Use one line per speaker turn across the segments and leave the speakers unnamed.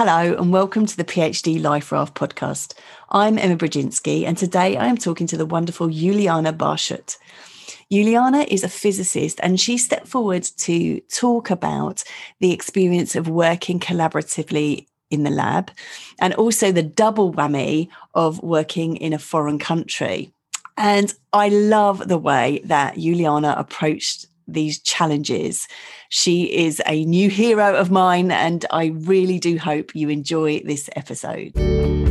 Hello, and welcome to the PhD Life Raft podcast. I'm Emma Brodzinski, and today I am talking to the wonderful Juliane Borchert. Juliane is a physicist, and she stepped forward to talk about the experience of working collaboratively in the lab and also the double whammy of working in a foreign country. And I love the way that Juliane approached these challenges. She is a new hero of mine, and I really do hope you enjoy this episode.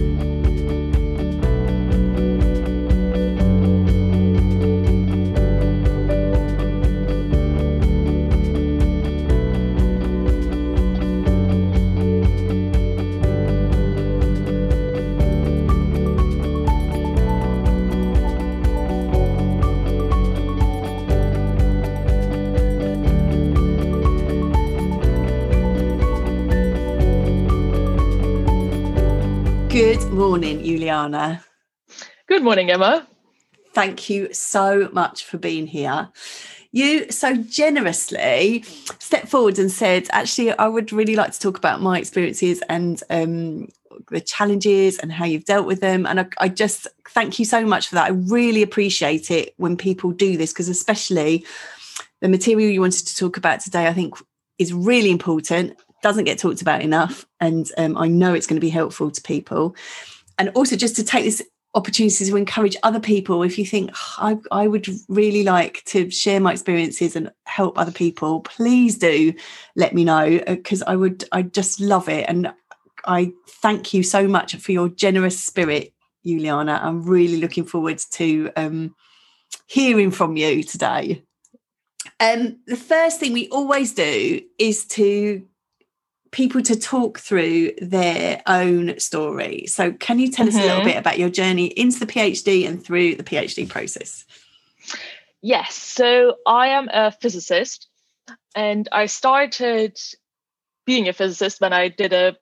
Morning, Juliane.
Good morning, Emma.
Thank you so much for being here. You so generously stepped forward and said, actually, I would really like to talk about my experiences and um, the challenges and how you've dealt with them. And I, I just thank you so much for that. I really appreciate it when people do this because, especially the material you wanted to talk about today, I think is really important doesn't get talked about enough and um, i know it's going to be helpful to people and also just to take this opportunity to encourage other people if you think I, I would really like to share my experiences and help other people please do let me know because uh, i would i just love it. And i thank you so much for your generous spirit juliane. I'm really looking forward to um, hearing from you today. Um, the first thing we always do is to people to talk through their own story. So, can you tell mm-hmm. us a little mm-hmm. bit about your journey into the PhD and through the PhD process?
Yes. So, I am a physicist, and I started being a physicist when I did a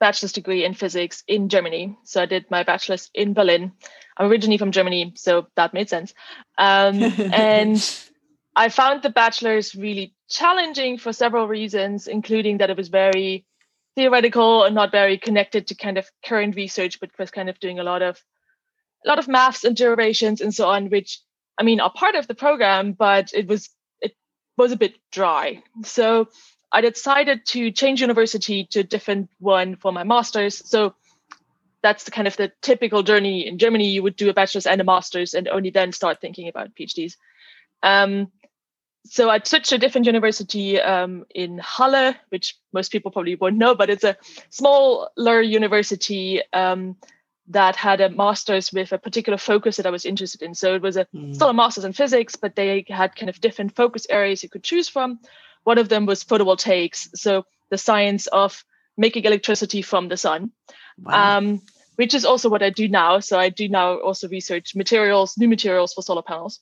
bachelor's degree in physics in Germany. So, I did my bachelor's in Berlin. I'm originally from Germany, so that made sense. Um, and I found the bachelor's really challenging for several reasons, including that it was very theoretical and not very connected to kind of current research, but was kind of doing a lot of a lot of maths and derivations and so on, which I mean are part of the program, but it was it was a bit dry. So I decided to change university to a different one for my master's. So that's the kind of the typical journey in Germany. You would do a bachelor's and a master's, and only then start thinking about PhDs. Um, so I switched to a different university um, in Halle, which most people probably won't know, but it's a smaller university um, that had a master's with a particular focus that I was interested in. So it was a mm. still a master's in physics, but they had kind of different focus areas you could choose from. One of them was photovoltaics, so the science of making electricity from the sun, wow. um, which is also what I do now. So I do now also research materials, new materials for solar panels.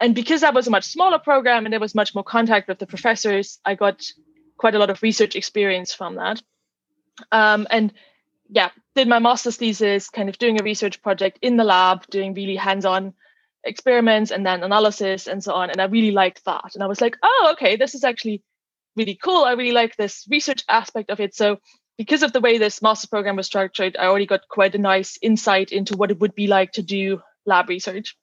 And because that was a much smaller program and there was much more contact with the professors, I got quite a lot of research experience from that. Um, and yeah, did my master's thesis, kind of doing a research project in the lab, doing really hands-on experiments and then analysis and so on. And I really liked that. And I was like, oh, okay, this is actually really cool. I really like this research aspect of it. So because of the way this master's program was structured, I already got quite a nice insight into what it would be like to do lab research.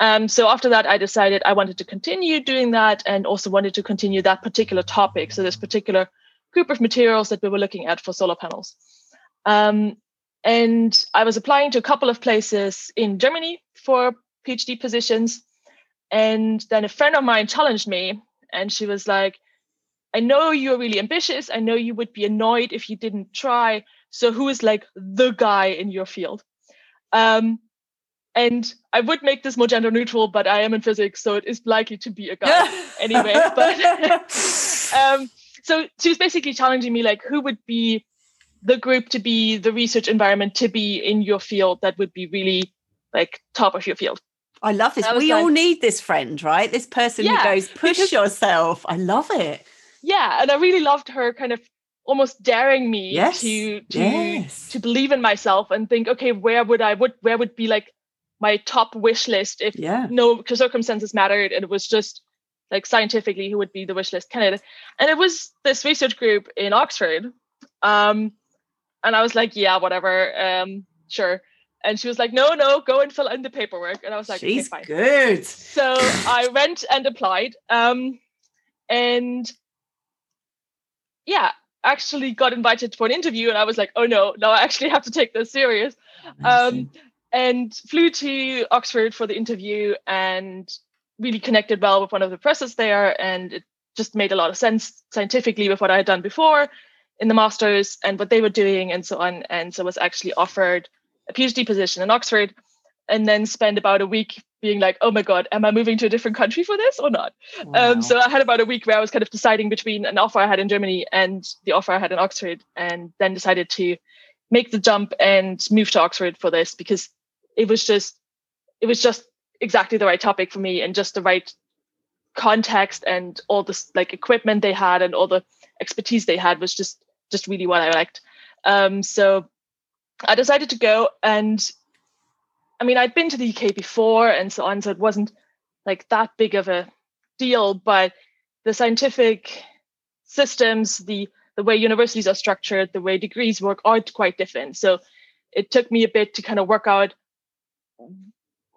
Um, so after that, I decided I wanted to continue doing that and also wanted to continue that particular topic. So this particular group of materials that we were looking at for solar panels. Um, and I was applying to a couple of places in Germany for PhD positions. And then a friend of mine challenged me and she was like, I know you're really ambitious. I know you would be annoyed if you didn't try. So who is like the guy in your field? Um, and I would make this more gender neutral, but I am in physics, so it is likely to be a guy anyway. But um, so she was basically challenging me, like, who would be the group to be the research environment to be in your field that would be really like top of your field.
I love this. We like, all need this friend, right? This person yeah, who goes, push because, yourself. I love it.
Yeah. And I really loved her kind of almost daring me yes, to to yes. to believe in myself and think, okay, where would I would where would be like my top wish list if yeah. no circumstances mattered and it was just like scientifically who would be the wish list candidate. And it was this research group in oxford um, and i was like yeah whatever um, sure. And she was like no no go and fill in the paperwork. And i was like
she's
okay,
good.
So i went and applied um, and yeah actually got invited for an interview and i was like oh no no i actually have to take this serious. Um, and flew to oxford for the interview and really connected well with one of the presses there and it just made a lot of sense scientifically with what i had done before in the masters and what they were doing and so on and so was actually offered a phd position in oxford and then spend about a week being like, oh my God, am I moving to a different country for this or not? Um, wow. Um, so I had about a week where I was kind of deciding between an offer I had in Germany and the offer I had in Oxford, and then decided to make the jump and move to Oxford for this because it was just it was just exactly the right topic for me and just the right context and all this like equipment they had and all the expertise they had was just just really what I liked. Um, so I decided to go and I mean, I'd been to the UK before and so on, so it wasn't like that big of a deal. But the scientific systems, the the way universities are structured, the way degrees work are quite different. So it took me a bit to kind of work out.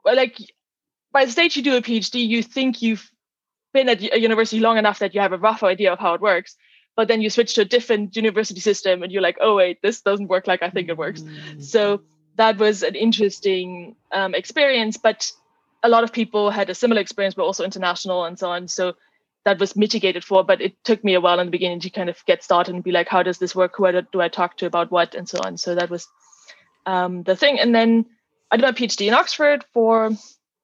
Like by the stage you do a PhD, you think you've been at a university long enough that you have a rough idea of how it works. But then you switch to a different university system and you're like, oh wait, this doesn't work like I think it works. Mm-hmm. So that was an interesting um, experience. But a lot of people had a similar experience, but also international and so on. So that was mitigated for. But it took me a while in the beginning to kind of get started and be like, how does this work? Who do I talk to about what and so on. So that was um, the thing. And then I did my PhD in Oxford for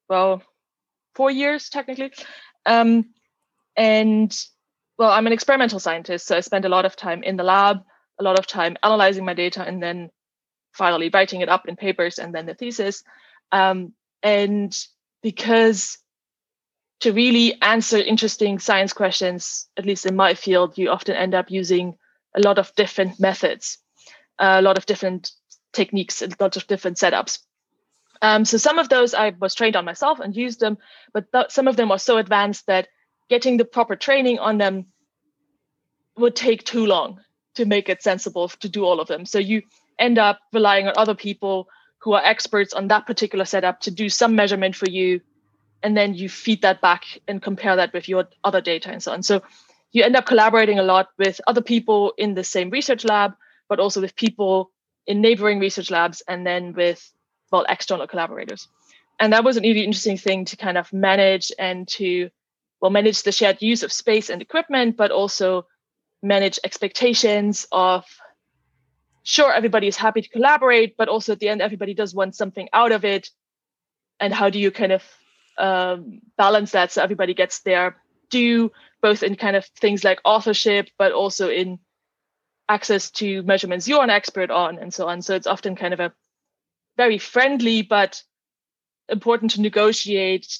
well four years technically. Um, and well, I'm an experimental scientist, so I spent a lot of time in the lab, a lot of time analyzing my data, and then finally writing it up in papers and then the thesis. Um, and because to really answer interesting science questions, at least in my field, you often end up using a lot of different methods, a lot of different techniques, a lot of different setups. Um, so some of those I was trained on myself and used them, but th- some of them are so advanced that getting the proper training on them would take too long to make it sensible to do all of them. So you end up relying on other people who are experts on that particular setup to do some measurement for you and then you feed that back and compare that with your other data and so on so you end up collaborating a lot with other people in the same research lab but also with people in neighboring research labs and then with well external collaborators. And that was a really interesting thing to kind of manage and to well manage the shared use of space and equipment but also manage expectations of sure everybody is happy to collaborate but also at the end everybody does want something out of it. And how do you kind of um, balance that so everybody gets their due both in kind of things like authorship but also in access to measurements you're an expert on and so on. So it's often kind of a very friendly but important to negotiate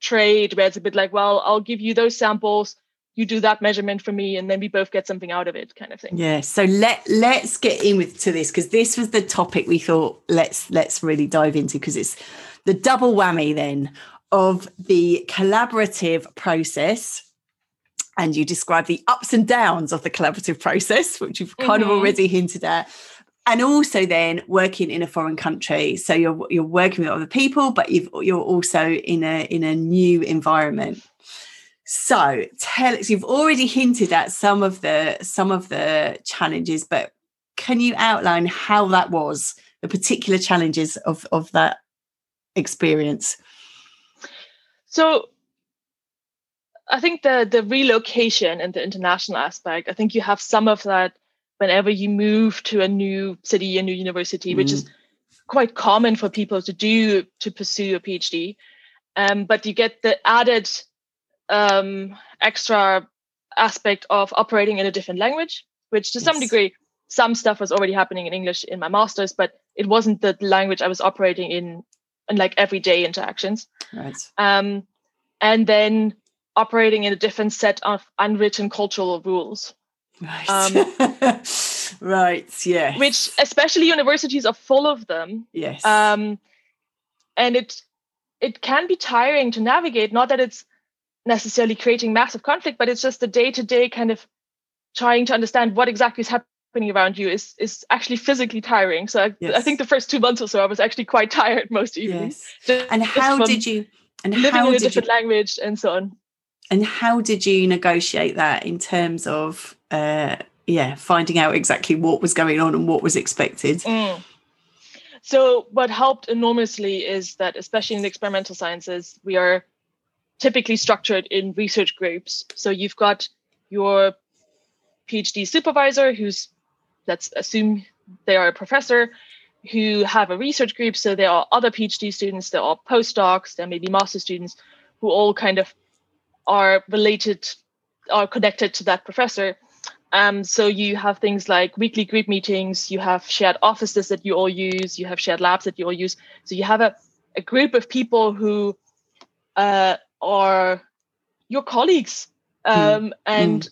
trade where it's a bit like well i'll give you those samples you do that measurement for me and then we both get something out of it kind of thing.
Yeah so let let's get in with to this because this was the topic we thought let's let's really dive into because it's the double whammy then of the collaborative process. And you describe the ups and downs of the collaborative process which you've kind mm-hmm. of already hinted at and also then working in a foreign country so you're you're working with other people but you are also in a in a new environment so tell us, you've already hinted at some of the some of the challenges, but can you outline how that was, the particular challenges of, of that experience?
So I think the the relocation and the international aspect, I think you have some of that whenever you move to a new city, a new university, mm. which is mm. quite common for people to do to pursue a PhD. Um, but you get the added um, extra aspect of operating in a different language, which to yes. some degree, some stuff was already happening in English in my master's, but it wasn't the language I was operating in in like everyday interactions.
Right.
Um, and then operating in a different set of unwritten cultural rules.
Right. Um, right. Yeah.
Which especially universities are full of them.
Yes.
Um, and it it can be tiring to navigate. Not that it's necessarily creating massive conflict, but it's just the day to day kind of trying to understand what exactly is happening around you is is actually physically tiring. So I, yes. I think the first two months or so I was actually quite tired most evenings.
Yes. and how did you and
living
how
in a different you, language and so on.
And how did you negotiate that in terms of uh yeah, finding out exactly what was going on and what was expected?
Mm. So what helped enormously is that especially in the experimental sciences, we are typically structured in research groups. So you've got your PhD supervisor, who's, let's assume they are a professor, who have a research group. So there are other PhD students, there are postdocs, there may be master students who all kind of are related, are connected to that professor. Um, so you have things like weekly group meetings, you have shared offices that you all use, you have shared labs that you all use. So you have a, a group of people who uh, are your colleagues. Hmm. Um, mm. And mm.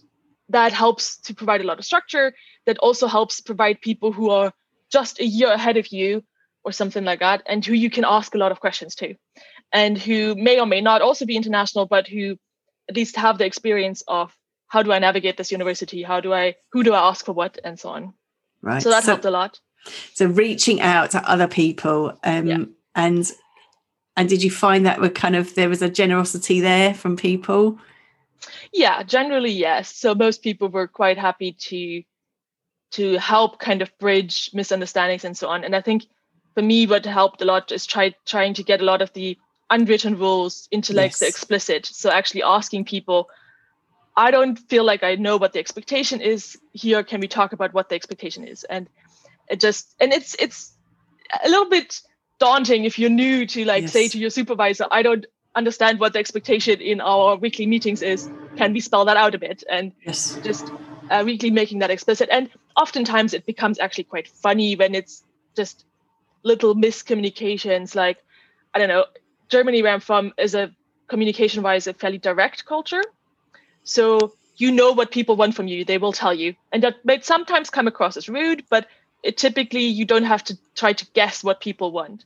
that helps to provide a lot of structure. That also helps provide people who are just a year ahead of you or something like that, and who you can ask a lot of questions to, and who may or may not also be international, but who at least have the experience of how do I navigate this university? How do I, who do I ask for what, and so on.
Right.
So that so, helped a lot.
So reaching out to other people, um, yeah. and and did you find that were kind of there was a generosity there from people?
Yeah, generally yes. So most people were quite happy to to help kind of bridge misunderstandings and so on. And I think for me, what helped a lot is try trying to get a lot of the unwritten rules into like yes. the explicit. So actually asking people, I don't feel like I know what the expectation is here. Can we talk about what the expectation is? And it just and it's it's a little bit daunting if you're new to like yes. say to your supervisor, I don't understand what the expectation in our weekly meetings is. Can we spell that out a bit? And
yes.
just uh, weekly making that explicit. And oftentimes it becomes actually quite funny when it's just little miscommunications. Like, I don't know, Germany, where I'm from, is a communication wise a fairly direct culture. So you know what people want from you, they will tell you. And that may sometimes come across as rude, but it typically you don't have to try to guess what people want.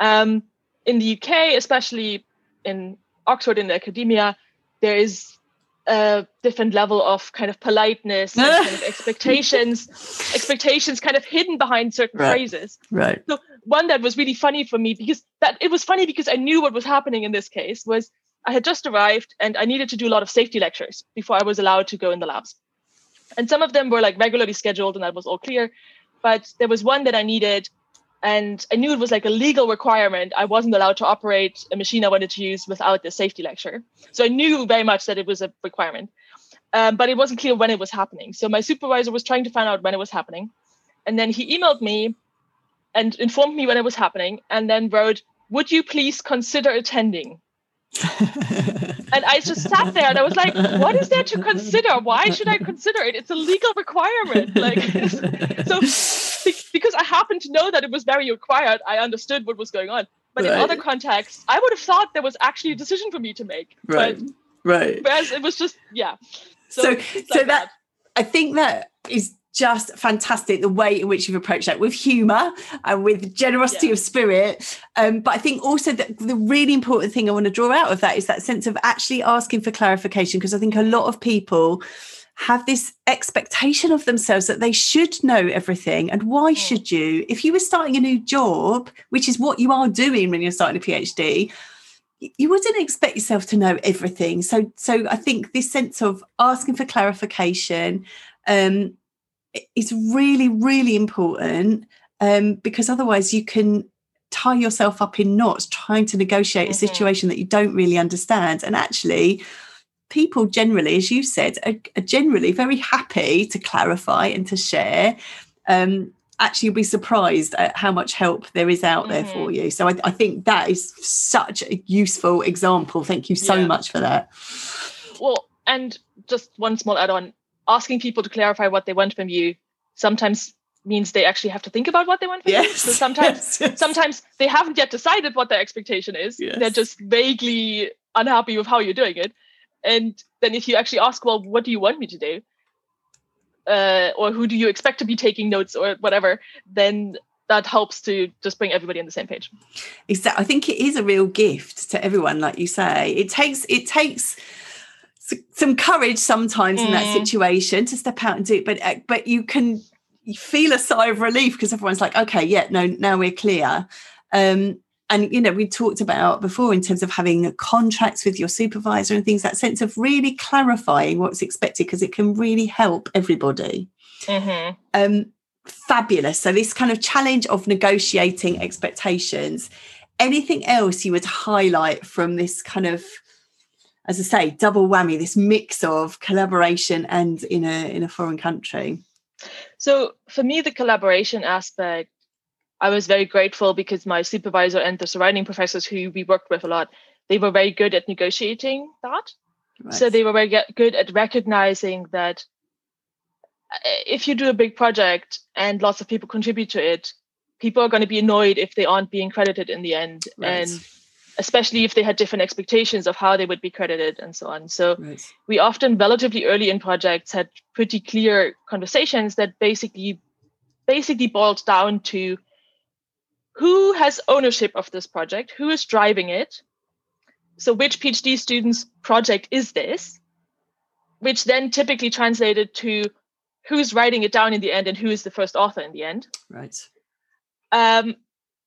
Um, in the UK, especially in Oxford in the academia, there is a different level of kind of politeness and kind of expectations, expectations kind of hidden behind certain
right.
phrases.
Right.
So one that was really funny for me because that it was funny because I knew what was happening in this case was I had just arrived and I needed to do a lot of safety lectures before I was allowed to go in the labs. And some of them were like regularly scheduled and that was all clear but there was one that I needed and I knew it was like a legal requirement. I wasn't allowed to operate a machine I wanted to use without the safety lecture. So I knew very much that it was a requirement, um, but it wasn't clear when it was happening. So my supervisor was trying to find out when it was happening. And then he emailed me and informed me when it was happening and then wrote, Would you please consider attending? And I just sat there and I was like, what is there to consider? Why should I consider it? It's a legal requirement. Like so because I happened to know that it was very required, I understood what was going on. But right. in other contexts, I would have thought there was actually a decision for me to make.
Right. But, right.
Whereas it was just, yeah.
So so, so that, that I think that is just fantastic the way in which you've approached that with humor and with generosity yeah. of spirit um, but i think also that the really important thing i want to draw out of that is that sense of actually asking for clarification because i think a lot of people have this expectation of themselves that they should know everything and why mm. should you if you were starting a new job which is what you are doing when you're starting a phd you wouldn't expect yourself to know everything so so i think this sense of asking for clarification um, is really, really important um, because otherwise you can tie yourself up in knots trying to negotiate mm-hmm. a situation that you don't really understand. And actually, people generally, as you said, are, are generally very happy to clarify and to share. Um, actually, you'll be surprised at how much help there is out mm-hmm. there for mm-hmm. you. So I, I, think that is such a useful example. Thank you so yeah. much for that.
Well, and just one small add on asking people to clarify what they want from you sometimes means they actually have to think about what they want from yes, you. So sometimes yes, yes. sometimes they haven't yet decided what their expectation is. Yes. They're just vaguely unhappy with how you're doing it. And then if you actually ask, well, what do you want me to do? Uh, or who do you expect to be taking notes or whatever, then that helps to just bring everybody on the same page.
Exactly. I think it is a real gift to everyone, like you say. It takes it takes some courage sometimes mm. in that mm. situation to step out and do it, but uh, but you can you feel a sigh of relief because everyone's like, okay, yeah, no, now we're clear. Um, and you know, we talked about before in terms of having contracts with your supervisor and things. That sense of really clarifying what's expected because it can really help everybody. Mm-hmm. Um, fabulous. So this kind of challenge of negotiating expectations. Anything else you would highlight from this kind of, as I say, double whammy, this mix of collaboration and in a in a foreign country?
So for me, the collaboration aspect, I was very grateful because my supervisor and the surrounding professors who we worked with a lot, they were very good at negotiating that. Right. So they were very good at recognizing that uh, if you do a big project and lots of people contribute to it, people are going to be annoyed if they aren't being credited in the end. Right. And especially if they had different expectations of how they would be credited and so on. So right. we often relatively early in projects had pretty clear conversations that basically basically boiled down to who has ownership of this project, who is driving it. So which PhD student's project is this? Which then typically translated to who's writing it down in the end and who is the first author in the end.
Right.
Um,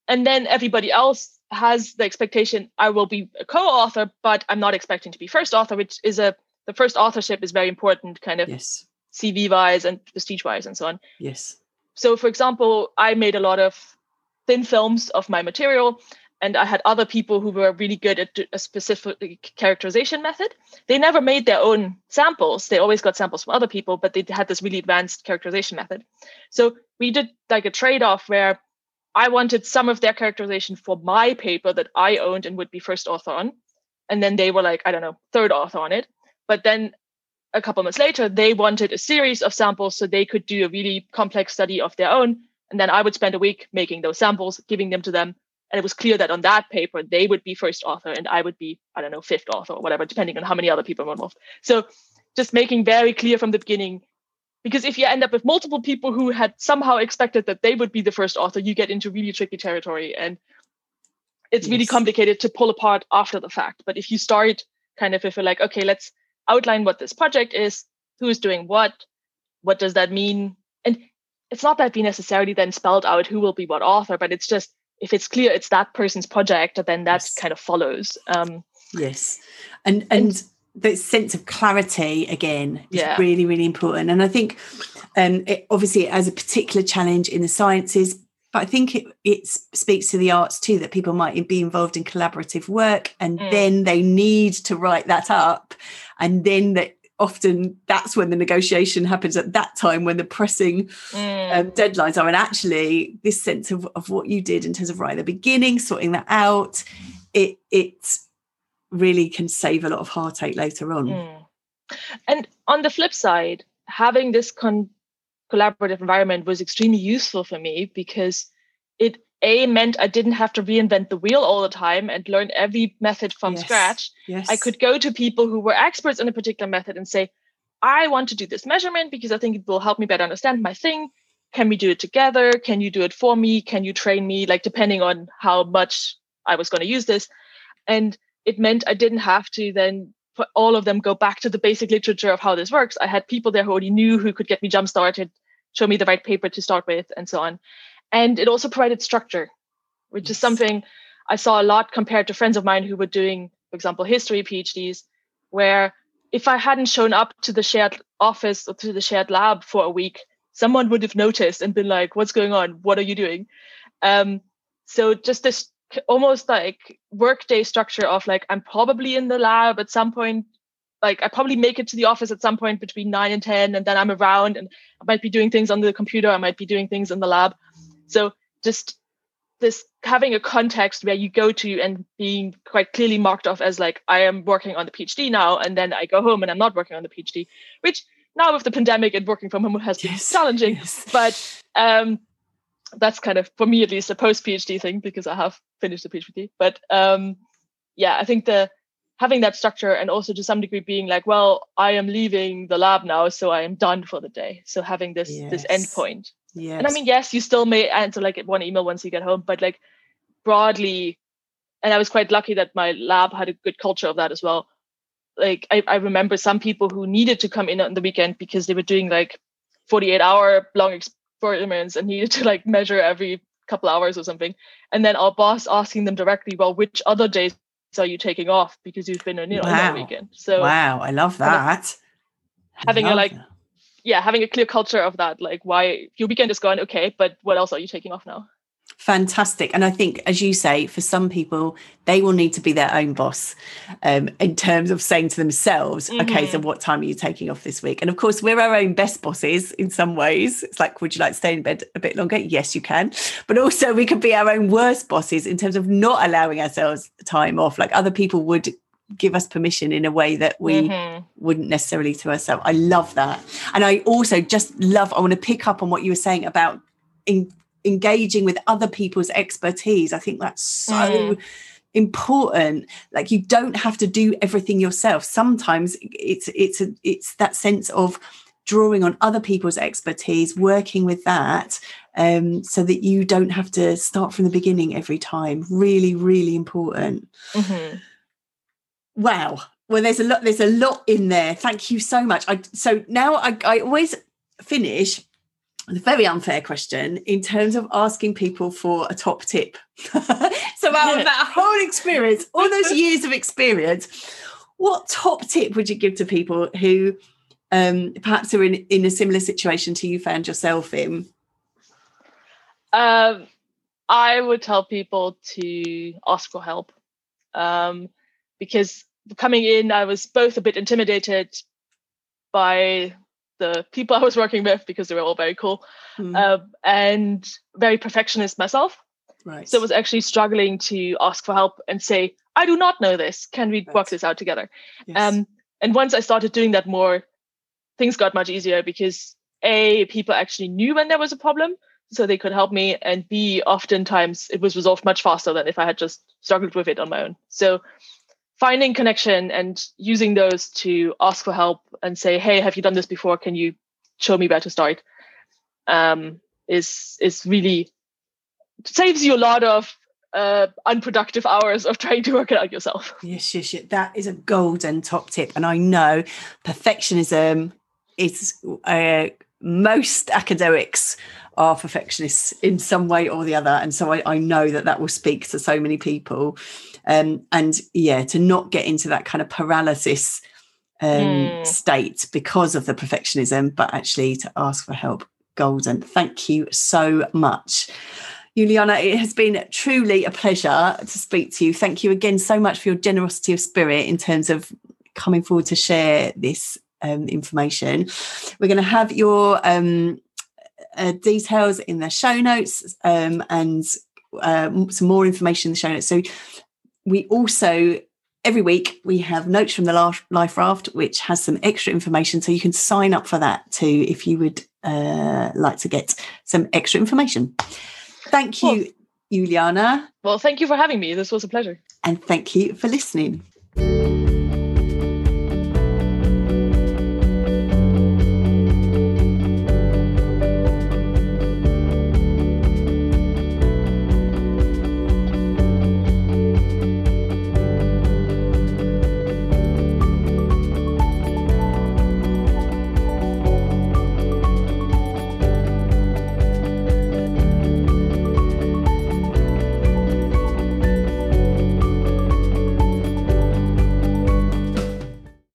and then everybody else has the expectation I will be a co-author, but I'm not expecting to be first author, which is a the first authorship is very important, kind of yes. CV wise and prestige wise and so on.
Yes.
So, for example, I made a lot of thin films of my material, and I had other people who were really good at a specific characterization method. They never made their own samples. They always got samples from other people, but they had this really advanced characterization method. So we did like a trade-off where I wanted some of their characterization for my paper that I owned and would be first author on. And then they were like, I don't know, third author on it. But then a couple months later, they wanted a series of samples so they could do a really complex study of their own. And then I would spend a week making those samples, giving them to them, and it was clear that on that paper they would be first author and i would be i don't know fifth author or whatever depending on how many other people were involved so just making very clear from the beginning because if you end up with multiple people who had somehow expected that they would be the first author you get into really tricky territory and it's yes. really complicated to pull apart after the fact but if you start kind of if you're like okay let's outline what this project is who's doing what what does that mean and it's not that we necessarily then spelled out who will be what author but it's just if it's clear it's that person's project, then that yes. kind of follows. Um,
yes, and and, and the sense of clarity again is yeah. really really important. And I think, um, it, obviously, as a particular challenge in the sciences, but I think it, it speaks to the arts too that people might be involved in collaborative work and mm. then they need to write that up and then that often that's when the negotiation happens at that time when the pressing mm. um, deadlines are and actually this sense of, of what you did in terms of right at the beginning sorting that out it it really can save a lot of heartache later on mm.
and on the flip side having this con- collaborative environment was extremely useful for me because it a meant I didn't have to reinvent the wheel all the time and learn every method from yes. scratch. Yes. I could go to people who were experts in a particular method and say, I want to do this measurement because I think it will help me better understand my thing. Can we do it together? Can you do it for me? Can you train me? Like, depending on how much I was going to use this. And it meant I didn't have to then for all of them go back to the basic literature of how this works. I had people there who already knew who could get me jump started, show me the right paper to start with, and so on. And it also provided structure, which yes. is something I saw a lot compared to friends of mine who were doing, for example, history PhDs, where if I hadn't shown up to the shared office or to the shared lab for a week, someone would have noticed and been like, what's going on? What are you doing? Um, so just this almost like workday structure of like, I'm probably in the lab at some point. Like I probably make it to the office at some point between nine and 10, and then I'm around and I might be doing things on the computer. I might be doing things in the lab. So just this having a context where you go to and being quite clearly marked off as like I am working on the PhD now, and then I go home and I'm not working on the PhD, which now with the pandemic and working from home has been yes, challenging. Yes. But um, that's kind of for me at least a post PhD thing because I have finished the PhD. But um, yeah, I think the having that structure and also to some degree being like, well, I am leaving the lab now, so I am done for the day. So having this yes. this end point.
Yes.
And I mean, yes, you still may answer like one email once you get home, but like broadly, and I was quite lucky that my lab had a good culture of that as well. Like I, I remember some people who needed to come in on the weekend because they were doing like 48 hour long experiments and needed to like measure every couple hours or something. And then our boss asking them directly, well, which other days are you taking off because you've been on you know wow. that weekend? So
wow, I love that.
Having
love
a like, that. yeah, having a clear culture of that, like why your weekend is gone, okay, but what else are you taking off now?
Fantastic. And I think, as you say, for some people, they will need to be their own boss um, in terms of saying to themselves, mm-hmm. okay, so mm-hmm. what time are you taking off this week? And of course, we're our own best bosses in some ways. It's like, would you like to stay in bed a bit longer? Yes, you can. But also, we could be our own worst bosses in terms of not allowing ourselves time off. Like other people would give us permission in a way that we mm-hmm. wouldn't necessarily to ourselves. I love that. And I also just love, I want to pick up on what you were saying about in engaging with other people's expertise. I think that's so mm. important. Like you don't have to do everything yourself. Sometimes it's it's a, it's that sense of drawing on other people's expertise, working with that, um, so that you don't have to start from the beginning every time. Really, really important. Mm-hmm. Wow. Well, there's a lot. There's a lot in there. Thank you so much. I, so now I, I always finish a very unfair question in terms of asking people for a top tip. so out of that whole experience, all those years of experience, what top tip would you give to people who um, perhaps are in, in a similar situation to you found yourself in?
Um, I would tell people to ask for help um, because coming in, I was both a bit intimidated by the people I was working with because they were all very cool mm. um, and very perfectionist myself.
Right.
So I was actually struggling to ask for help and say, I do not know this. Can we right. work this out together? Yes. Um, and once I started doing that more, things got much easier because A, people actually knew when there was a problem, so they could help me. And B, oftentimes it was resolved much faster than if I had just struggled with it on my own. So finding connection and using those to ask for help and say, "Hey, have you done this before? Can you show me where to start?" Um, is is really saves you a lot of uh, unproductive hours of trying to work it out yourself.
Yes, yes, yes. That is a golden top tip, and I know perfectionism is uh, most academics are perfectionists in some way or the other, and so I, I know that that will speak to so many people. Um, and yeah, to not get into that kind of paralysis um, mm. state because of the perfectionism, but actually to ask for help. Golden. Thank you so much. Juliane, it has been truly a pleasure to speak to you. Thank you again so much for your generosity of spirit in terms of coming forward to share this um, information. We're going to have your um, uh, details in the show notes um, and uh, some more information in the show notes. So we also every week we have notes from the life raft which has some extra information so you can sign up for that too if you would uh, like to get some extra information. Thank you well, juliane.
Well thank you for having me. This was a pleasure.
And thank you for listening